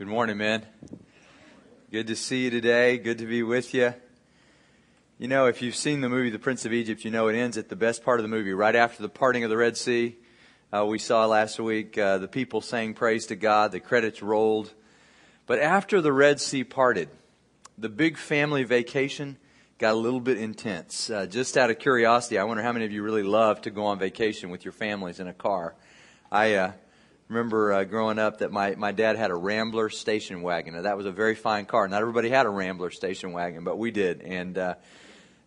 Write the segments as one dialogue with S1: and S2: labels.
S1: Good morning, man. Good to see you today. Good to be with you. You know, if you've seen the movie The Prince of Egypt, you know it ends at the best part of the movie, right after the parting of the Red Sea. Uh, we saw last week uh, the people sang praise to God, the credits rolled. But after the Red Sea parted, the big family vacation got a little bit intense. Uh, just out of curiosity, I wonder how many of you really love to go on vacation with your families in a car. I uh, remember uh, growing up that my, my dad had a Rambler station wagon. Now, that was a very fine car. Not everybody had a Rambler station wagon, but we did. And uh,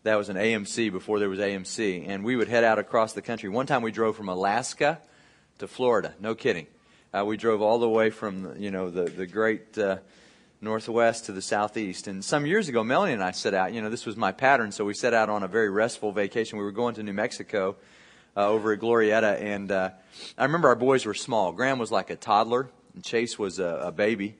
S1: that was an AMC before there was AMC. And we would head out across the country. One time we drove from Alaska to Florida. No kidding. Uh, we drove all the way from you know the the great uh, northwest to the southeast. And some years ago, Melanie and I set out. You know, this was my pattern, so we set out on a very restful vacation. We were going to New Mexico uh, over at Glorieta, and uh, I remember our boys were small. Graham was like a toddler, and Chase was a, a baby.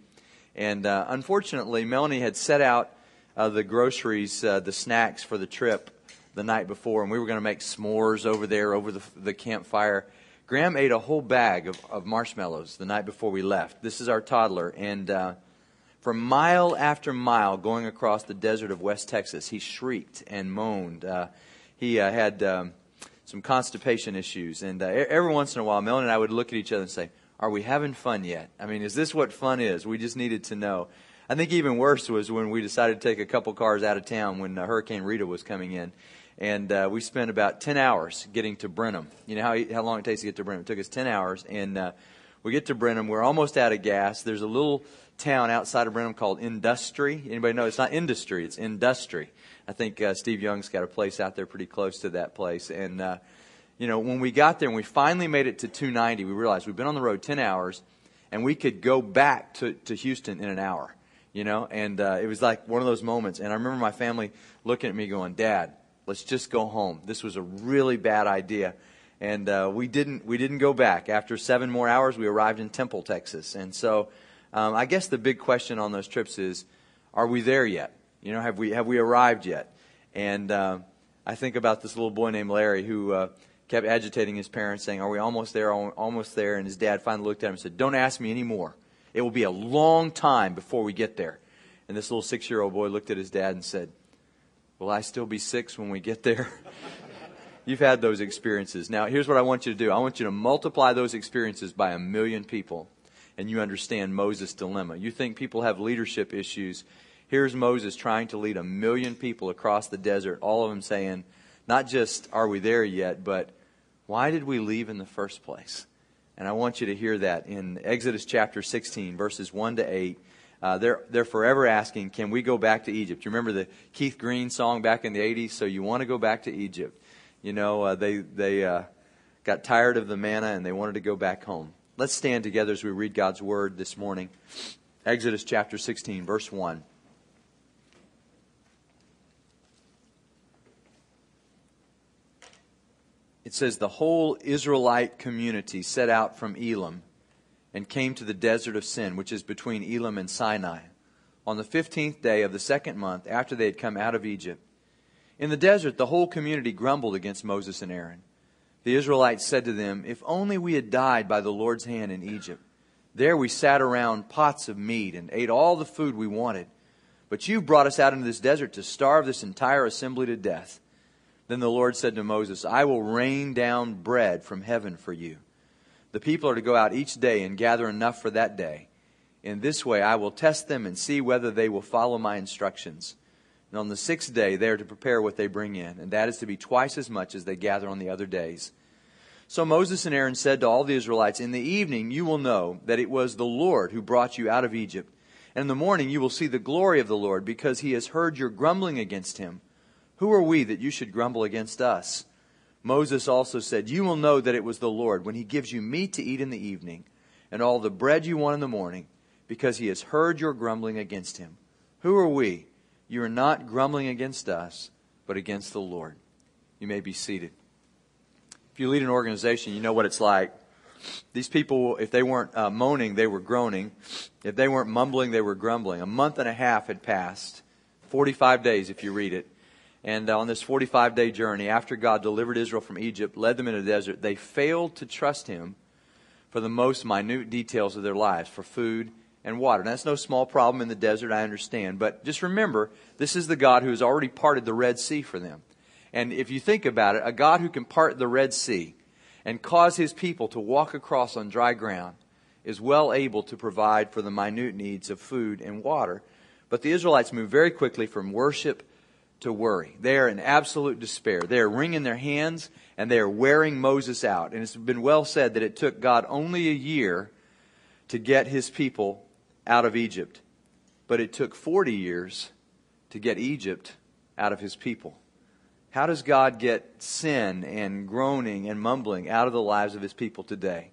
S1: And uh, unfortunately, Melanie had set out uh, the groceries, uh, the snacks for the trip the night before, and we were going to make s'mores over there over the, the campfire. Graham ate a whole bag of, of marshmallows the night before we left. This is our toddler, and uh, for mile after mile going across the desert of West Texas, he shrieked and moaned. He had um, some constipation issues. And uh, every once in a while, Melanie and I would look at each other and say, Are we having fun yet? I mean, is this what fun is? We just needed to know. I think even worse was when we decided to take a couple cars out of town when uh, Hurricane Rita was coming in. And uh, we spent about 10 hours getting to Brenham. You know how, how long it takes to get to Brenham? It took us 10 hours. And uh, we get to Brenham. We're almost out of gas. There's a little town outside of Brenham called Industry. Anybody know? It's not industry, it's industry. I think uh, Steve Young's got a place out there pretty close to that place. And, uh, you know, when we got there and we finally made it to 290, we realized we've been on the road 10 hours and we could go back to, to Houston in an hour, you know, and uh, it was like one of those moments. And I remember my family looking at me going, Dad, let's just go home. This was a really bad idea. And uh, we didn't we didn't go back. After seven more hours, we arrived in Temple, Texas. And so, um, I guess the big question on those trips is, are we there yet? You know, have we have we arrived yet? And uh, I think about this little boy named Larry who uh, kept agitating his parents, saying, "Are we almost there? Almost there?" And his dad finally looked at him and said, "Don't ask me anymore. It will be a long time before we get there." And this little six-year-old boy looked at his dad and said, "Will I still be six when we get there?" You've had those experiences. Now, here's what I want you to do. I want you to multiply those experiences by a million people, and you understand Moses' dilemma. You think people have leadership issues Here's Moses trying to lead a million people across the desert, all of them saying, not just, are we there yet, but why did we leave in the first place? And I want you to hear that in Exodus chapter 16, verses 1 to 8. Uh, they're, they're forever asking, can we go back to Egypt? You remember the Keith Green song back in the 80s? So you want to go back to Egypt. You know, uh, they, they uh, got tired of the manna and they wanted to go back home. Let's stand together as we read God's word this morning. Exodus chapter 16, verse 1. it says the whole Israelite community set out from Elim and came to the desert of Sin, which is between Elim and Sinai, on the 15th day of the second month after they had come out of Egypt. In the desert, the whole community grumbled against Moses and Aaron. The Israelites said to them, If only we had died by the Lord's hand in Egypt. There we sat around pots of meat and ate all the food we wanted. But you brought us out into this desert to starve this entire assembly to death. Then the Lord said to Moses, I will rain down bread from heaven for you. The people are to go out each day and gather enough for that day. In this way, I will test them and see whether they will follow my instructions. And on the sixth day, they are to prepare what they bring in, and that is to be twice as much as they gather on the other days. So Moses and Aaron said to all the Israelites, In the evening you will know that it was the Lord who brought you out of Egypt. And in the morning you will see the glory of the Lord, because he has heard your grumbling against him. Who are we that you should grumble against us? Moses also said, You will know that it was the Lord when he gives you meat to eat in the evening and all the bread you want in the morning, because he has heard your grumbling against him. Who are we? You are not grumbling against us, but against the Lord. You may be seated. If you lead an organization, you know what it's like. These people, if they weren't uh, moaning, they were groaning. If they weren't mumbling, they were grumbling. A month and a half had passed, 45 days if you read it. And on this 45 day journey, after God delivered Israel from Egypt, led them into the desert, they failed to trust Him for the most minute details of their lives, for food and water. Now, that's no small problem in the desert, I understand. But just remember, this is the God who has already parted the Red Sea for them. And if you think about it, a God who can part the Red Sea and cause his people to walk across on dry ground is well able to provide for the minute needs of food and water. But the Israelites move very quickly from worship to worry. They are in absolute despair. They are wringing their hands and they are wearing Moses out. And it's been well said that it took God only a year to get his people out of Egypt, but it took 40 years to get Egypt out of his people. How does God get sin and groaning and mumbling out of the lives of his people today?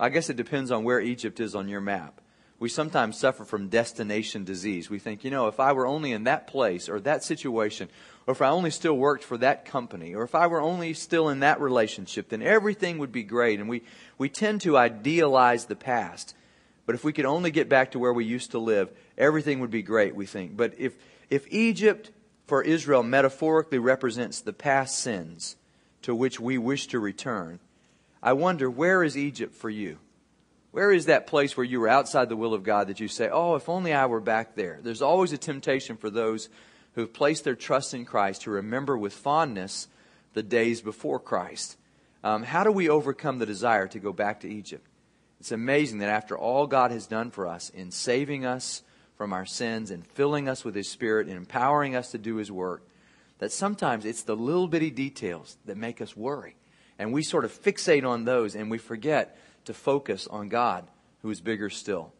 S1: I guess it depends on where Egypt is on your map. We sometimes suffer from destination disease. We think, you know, if I were only in that place or that situation, or if I only still worked for that company, or if I were only still in that relationship, then everything would be great. And we, we tend to idealize the past. But if we could only get back to where we used to live, everything would be great, we think. But if, if Egypt for Israel metaphorically represents the past sins to which we wish to return, I wonder where is Egypt for you? Where is that place where you were outside the will of God that you say, oh, if only I were back there? There's always a temptation for those who have placed their trust in Christ to remember with fondness the days before Christ. Um, how do we overcome the desire to go back to Egypt? It's amazing that after all God has done for us in saving us from our sins and filling us with His Spirit and empowering us to do His work, that sometimes it's the little bitty details that make us worry. And we sort of fixate on those and we forget to focus on God, who is bigger still.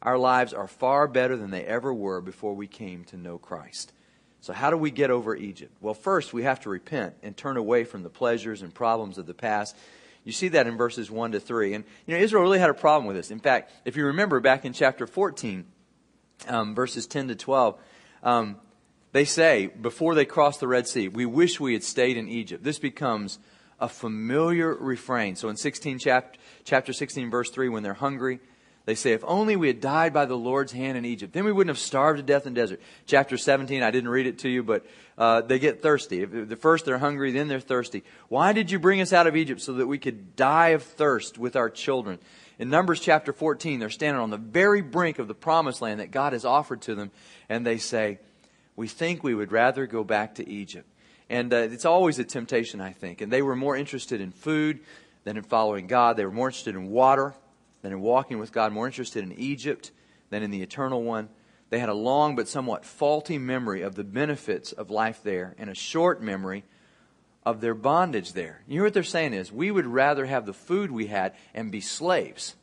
S1: Our lives are far better than they ever were before we came to know Christ. So, how do we get over Egypt? Well, first, we have to repent and turn away from the pleasures and problems of the past you see that in verses 1 to 3. And, you know, Israel really had a problem with this. In fact, if you remember back in chapter 14, um, verses 10 to 12, um, they say, before they cross the Red Sea, we wish we had stayed in Egypt. This becomes a familiar refrain. So in 16, chapter, chapter 16, verse 3, when they're hungry, they say, if only we had died by the Lord's hand in Egypt, then we wouldn't have starved to death in the desert. Chapter 17, I didn't read it to you, but uh, they get thirsty. The first they're hungry, then they're thirsty. Why did you bring us out of Egypt so that we could die of thirst with our children? In Numbers chapter 14, they're standing on the very brink of the promised land that God has offered to them, and they say, we think we would rather go back to Egypt. And uh, it's always a temptation, I think. And they were more interested in food than in following God. They were more interested in water than in walking with God, more interested in Egypt than in the eternal one. They had a long but somewhat faulty memory of the benefits of life there and a short memory of their bondage there. You hear what they're saying is, we would rather have the food we had and be slaves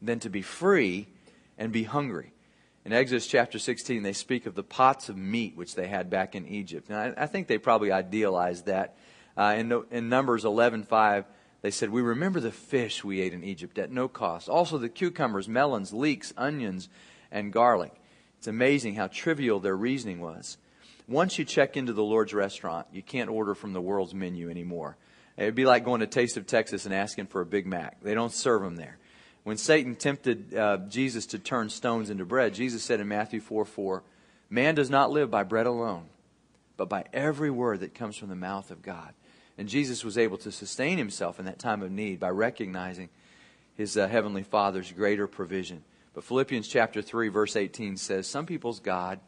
S1: than to be free and be hungry. In Exodus chapter 16, they speak of the pots of meat which they had back in Egypt. And I, I think they probably idealized that. Uh, in, in Numbers 11.5, they said, We remember the fish we ate in Egypt at no cost. Also the cucumbers, melons, leeks, onions, and garlic. It's amazing how trivial their reasoning was. Once you check into the Lord's restaurant, you can't order from the world's menu anymore. It'd be like going to Taste of Texas and asking for a Big Mac. They don't serve them there. When Satan tempted uh, Jesus to turn stones into bread, Jesus said in Matthew 4 4, Man does not live by bread alone, but by every word that comes from the mouth of God. And Jesus was able to sustain himself in that time of need by recognizing his uh, heavenly Father's greater provision. But Philippians chapter 3 verse 18 says, some people's God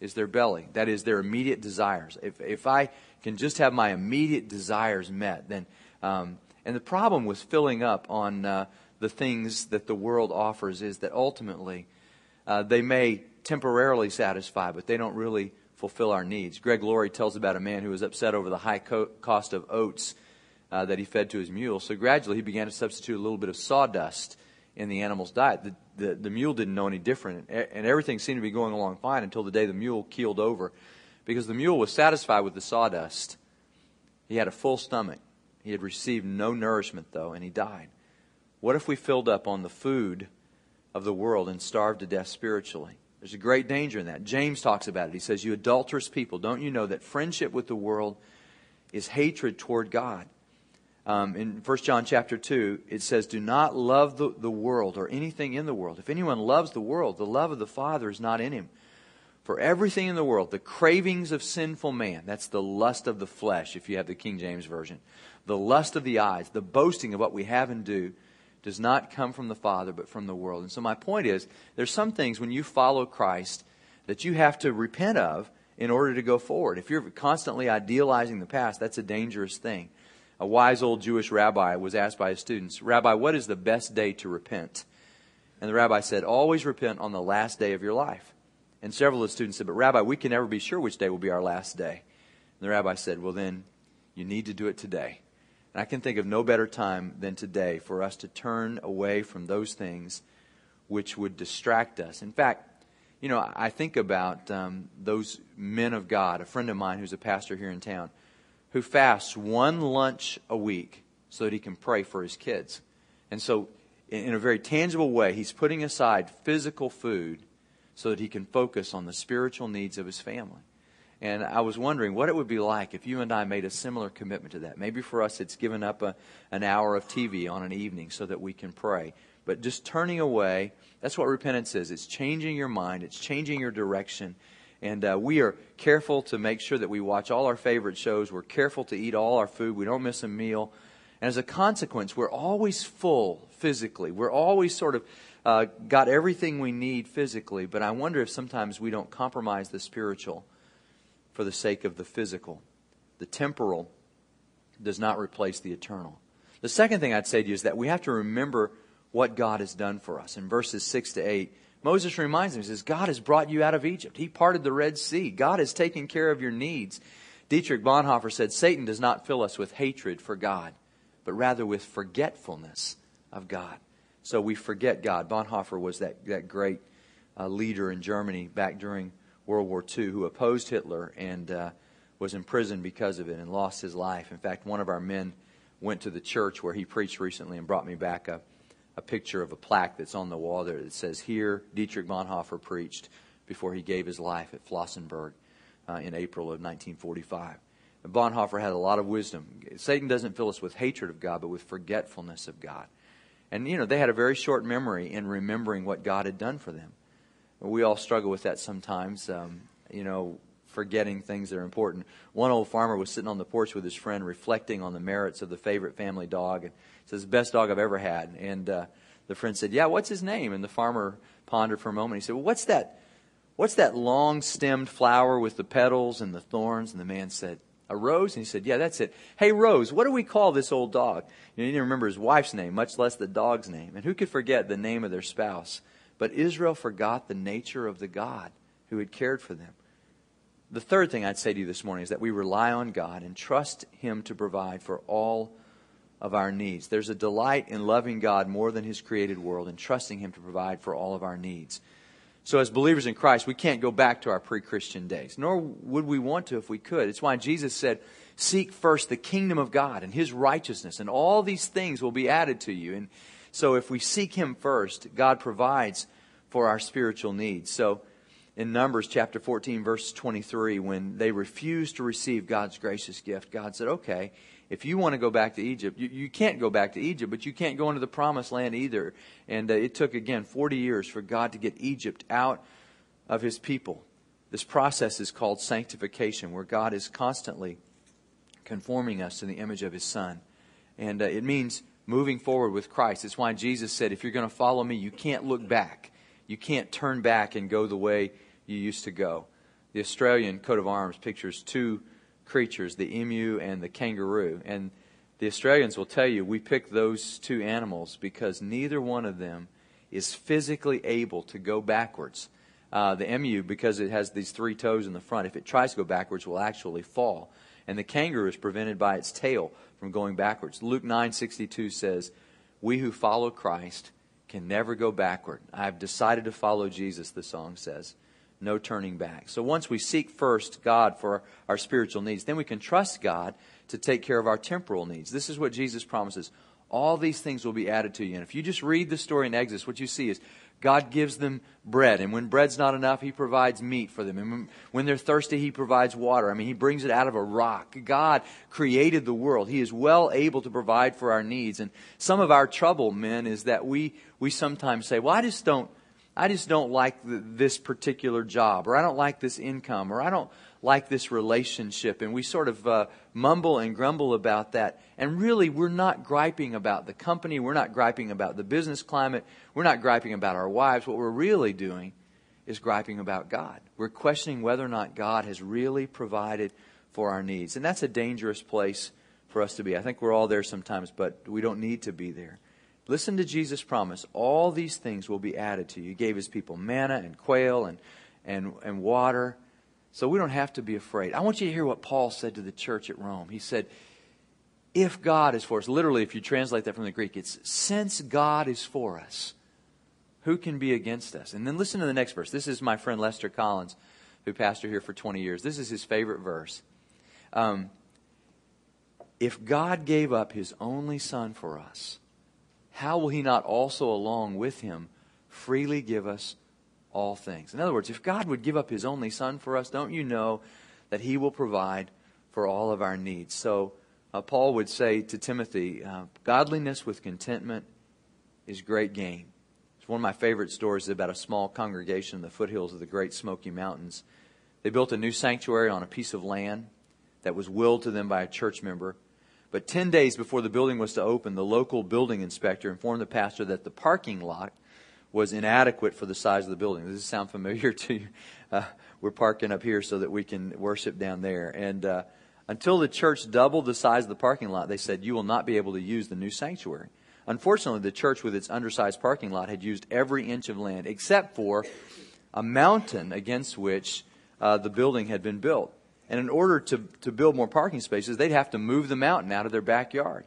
S1: is their belly. That is their immediate desires. If, if I can just have my immediate desires met, then, um, and the problem with filling up on uh, the things that the world offers is that ultimately uh, they may temporarily satisfy, but they don't really fulfill our needs. Greg Laurie tells about a man who was upset over the high co- cost of oats uh, that he fed to his mule. So gradually he began to substitute a little bit of sawdust in the animal's diet. The, the, the mule didn't know any different, and everything seemed to be going along fine until the day the mule keeled over because the mule was satisfied with the sawdust. He had a full stomach. He had received no nourishment, though, and he died. What if we filled up on the food of the world and starved to death spiritually? There's a great danger in that. James talks about it. He says, You adulterous people, don't you know that friendship with the world is hatred toward God? Um, in 1 John chapter 2, it says, Do not love the, the world or anything in the world. If anyone loves the world, the love of the Father is not in him. For everything in the world, the cravings of sinful man, that's the lust of the flesh, if you have the King James Version, the lust of the eyes, the boasting of what we have and do, does not come from the Father, but from the world. And so my point is, there's some things when you follow Christ that you have to repent of in order to go forward. If you're constantly idealizing the past, that's a dangerous thing. A wise old Jewish rabbi was asked by his students, Rabbi, what is the best day to repent? And the rabbi said, Always repent on the last day of your life. And several of the students said, But Rabbi, we can never be sure which day will be our last day. And the rabbi said, Well, then you need to do it today. And I can think of no better time than today for us to turn away from those things which would distract us. In fact, you know, I think about um, those men of God, a friend of mine who's a pastor here in town, who fasts one lunch a week so that he can pray for his kids. And so, in a very tangible way, he's putting aside physical food so that he can focus on the spiritual needs of his family. And I was wondering what it would be like if you and I made a similar commitment to that. Maybe for us, it's giving up a, an hour of TV on an evening so that we can pray. But just turning away, that's what repentance is. It's changing your mind, it's changing your direction. And uh, we are careful to make sure that we watch all our favorite shows. We're careful to eat all our food. We don't miss a meal. And as a consequence, we're always full physically. We're always sort of uh, got everything we need physically. But I wonder if sometimes we don't compromise the spiritual for the sake of the physical. The temporal does not replace the eternal. The second thing I'd say to you is that we have to remember what God has done for us. In verses 6 to 8, Moses reminds them, he says, God has brought you out of Egypt. He parted the Red Sea. God has taken care of your needs. Dietrich Bonhoeffer said, Satan does not fill us with hatred for God, but rather with forgetfulness of God. So we forget God. Bonhoeffer was that, that great uh, leader in Germany back during World War II who opposed Hitler and uh, was imprisoned because of it and lost his life. In fact, one of our men went to the church where he preached recently and brought me back a, a picture of a plaque that's on the wall there that says, Here Dietrich Bonhoeffer preached before he gave his life at Flossenburg uh, in April of 1945. And Bonhoeffer had a lot of wisdom. Satan doesn't fill us with hatred of God, but with forgetfulness of God. And, you know, they had a very short memory in remembering what God had done for them. We all struggle with that sometimes, um, you know, forgetting things that are important. One old farmer was sitting on the porch with his friend reflecting on the merits of the favorite family dog. And says, best dog I've ever had. And uh, the friend said, yeah, what's his name? And the farmer pondered for a moment. He said, well, what's that, what's that long stemmed flower with the petals and the thorns? And the man said, a rose? And he said, yeah, that's it. Hey, Rose, what do we call this old dog? You know, he didn't remember his wife's name, much less the dog's name. And who could forget the name of their spouse? But Israel forgot the nature of the God who had cared for them. The third thing I'd say to you this morning is that we rely on God and trust Him to provide for all of our needs. There's a delight in loving God more than His created world and trusting Him to provide for all of our needs. So, as believers in Christ, we can't go back to our pre Christian days, nor would we want to if we could. It's why Jesus said, Seek first the kingdom of God and His righteousness, and all these things will be added to you. And so if we seek Him first, God provides for our spiritual needs. So in Numbers chapter 14, verse 23, when they refused to receive God's gracious gift, God said, okay, if you want to go back to Egypt, you, you can't go back to Egypt, but you can't go into the promised land either. And uh, it took, again, 40 years for God to get Egypt out of his people. This process is called sanctification, where God is constantly conforming us to the image of his Son. And uh, it means moving forward with Christ. It's why Jesus said, if you're going to follow me, you can't look back. You can't turn back and go the way you used to go. The Australian coat of arms pictures two creatures, the emu and the kangaroo. And the Australians will tell you we picked those two animals because neither one of them is physically able to go backwards. Uh, the emu, because it has these three toes in the front, if it tries to go backwards, will actually fall. And the kangaroo is prevented by its tail from going backwards. Luke 9:62 says, "We who follow Christ can never go backward. I've decided to follow Jesus," the song says. No turning back. So once we seek first God for our spiritual needs, then we can trust God to take care of our temporal needs. This is what Jesus promises. All these things will be added to you. And if you just read the story in Exodus, what you see is God gives them bread. And when bread's not enough, He provides meat for them. And when they're thirsty, He provides water. I mean, He brings it out of a rock. God created the world. He is well able to provide for our needs. And some of our trouble, men, is that we, we sometimes say, well, I just don't, I just don't like th- this particular job, or I don't like this income, or I don't like this relationship. And we sort of uh, mumble and grumble about that. And really, we're not griping about the company. We're not griping about the business climate. We're not griping about our wives. What we're really doing is griping about God. We're questioning whether or not God has really provided for our needs. And that's a dangerous place for us to be. I think we're all there sometimes, but we don't need to be there. Listen to Jesus' promise. All these things will be added to you. He gave his people manna and quail and, and, and water. So we don't have to be afraid. I want you to hear what Paul said to the church at Rome. He said, If God is for us, literally, if you translate that from the Greek, it's since God is for us, who can be against us? And then listen to the next verse. This is my friend Lester Collins, who pastored here for 20 years. This is his favorite verse. Um, if God gave up his only son for us, how will he not also, along with him, freely give us all things? In other words, if God would give up his only son for us, don't you know that he will provide for all of our needs? So, uh, Paul would say to Timothy, uh, godliness with contentment is great gain. It's one of my favorite stories about a small congregation in the foothills of the Great Smoky Mountains. They built a new sanctuary on a piece of land that was willed to them by a church member. But 10 days before the building was to open, the local building inspector informed the pastor that the parking lot was inadequate for the size of the building. Does this sound familiar to you? Uh, we're parking up here so that we can worship down there. And uh, until the church doubled the size of the parking lot, they said, You will not be able to use the new sanctuary. Unfortunately, the church, with its undersized parking lot, had used every inch of land except for a mountain against which uh, the building had been built. And in order to, to build more parking spaces, they'd have to move the mountain out of their backyard.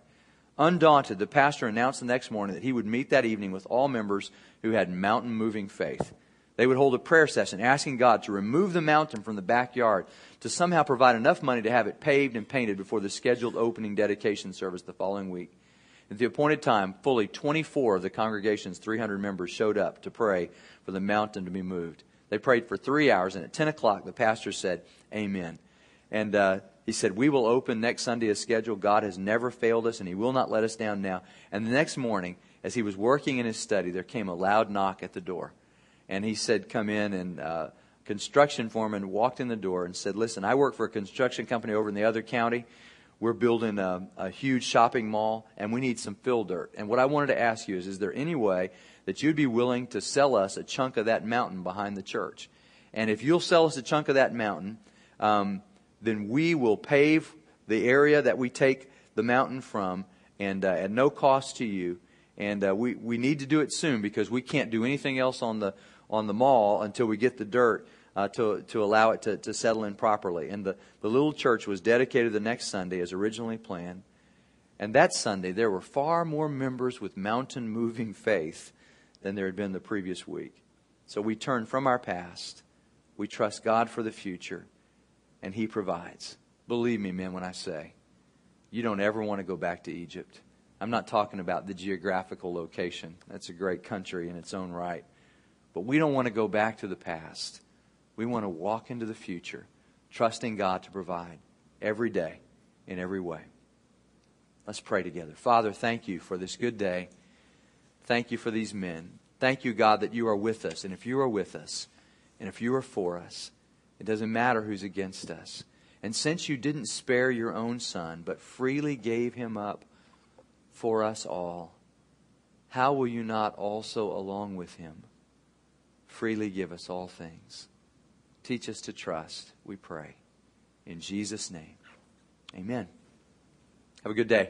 S1: Undaunted, the pastor announced the next morning that he would meet that evening with all members who had mountain moving faith. They would hold a prayer session asking God to remove the mountain from the backyard to somehow provide enough money to have it paved and painted before the scheduled opening dedication service the following week. At the appointed time, fully 24 of the congregation's 300 members showed up to pray for the mountain to be moved. They prayed for three hours, and at 10 o'clock, the pastor said, Amen. And uh, he said, We will open next Sunday as scheduled. God has never failed us, and He will not let us down now. And the next morning, as he was working in his study, there came a loud knock at the door. And he said, Come in. And uh, construction foreman walked in the door and said, Listen, I work for a construction company over in the other county. We're building a, a huge shopping mall, and we need some fill dirt. And what I wanted to ask you is Is there any way that you'd be willing to sell us a chunk of that mountain behind the church? And if you'll sell us a chunk of that mountain, um, then we will pave the area that we take the mountain from and uh, at no cost to you. And uh, we, we need to do it soon because we can't do anything else on the, on the mall until we get the dirt uh, to, to allow it to, to settle in properly. And the, the little church was dedicated the next Sunday as originally planned. And that Sunday, there were far more members with mountain moving faith than there had been the previous week. So we turn from our past. We trust God for the future and He provides. Believe me, men, when I say you don't ever want to go back to Egypt. I'm not talking about the geographical location. That's a great country in its own right. But we don't want to go back to the past. We want to walk into the future, trusting God to provide every day in every way. Let's pray together. Father, thank you for this good day. Thank you for these men. Thank you, God, that you are with us. And if you are with us, and if you are for us, it doesn't matter who's against us. And since you didn't spare your own son, but freely gave him up for us all, how will you not also, along with him, freely give us all things? Teach us to trust, we pray. In Jesus' name, amen. Have a good day.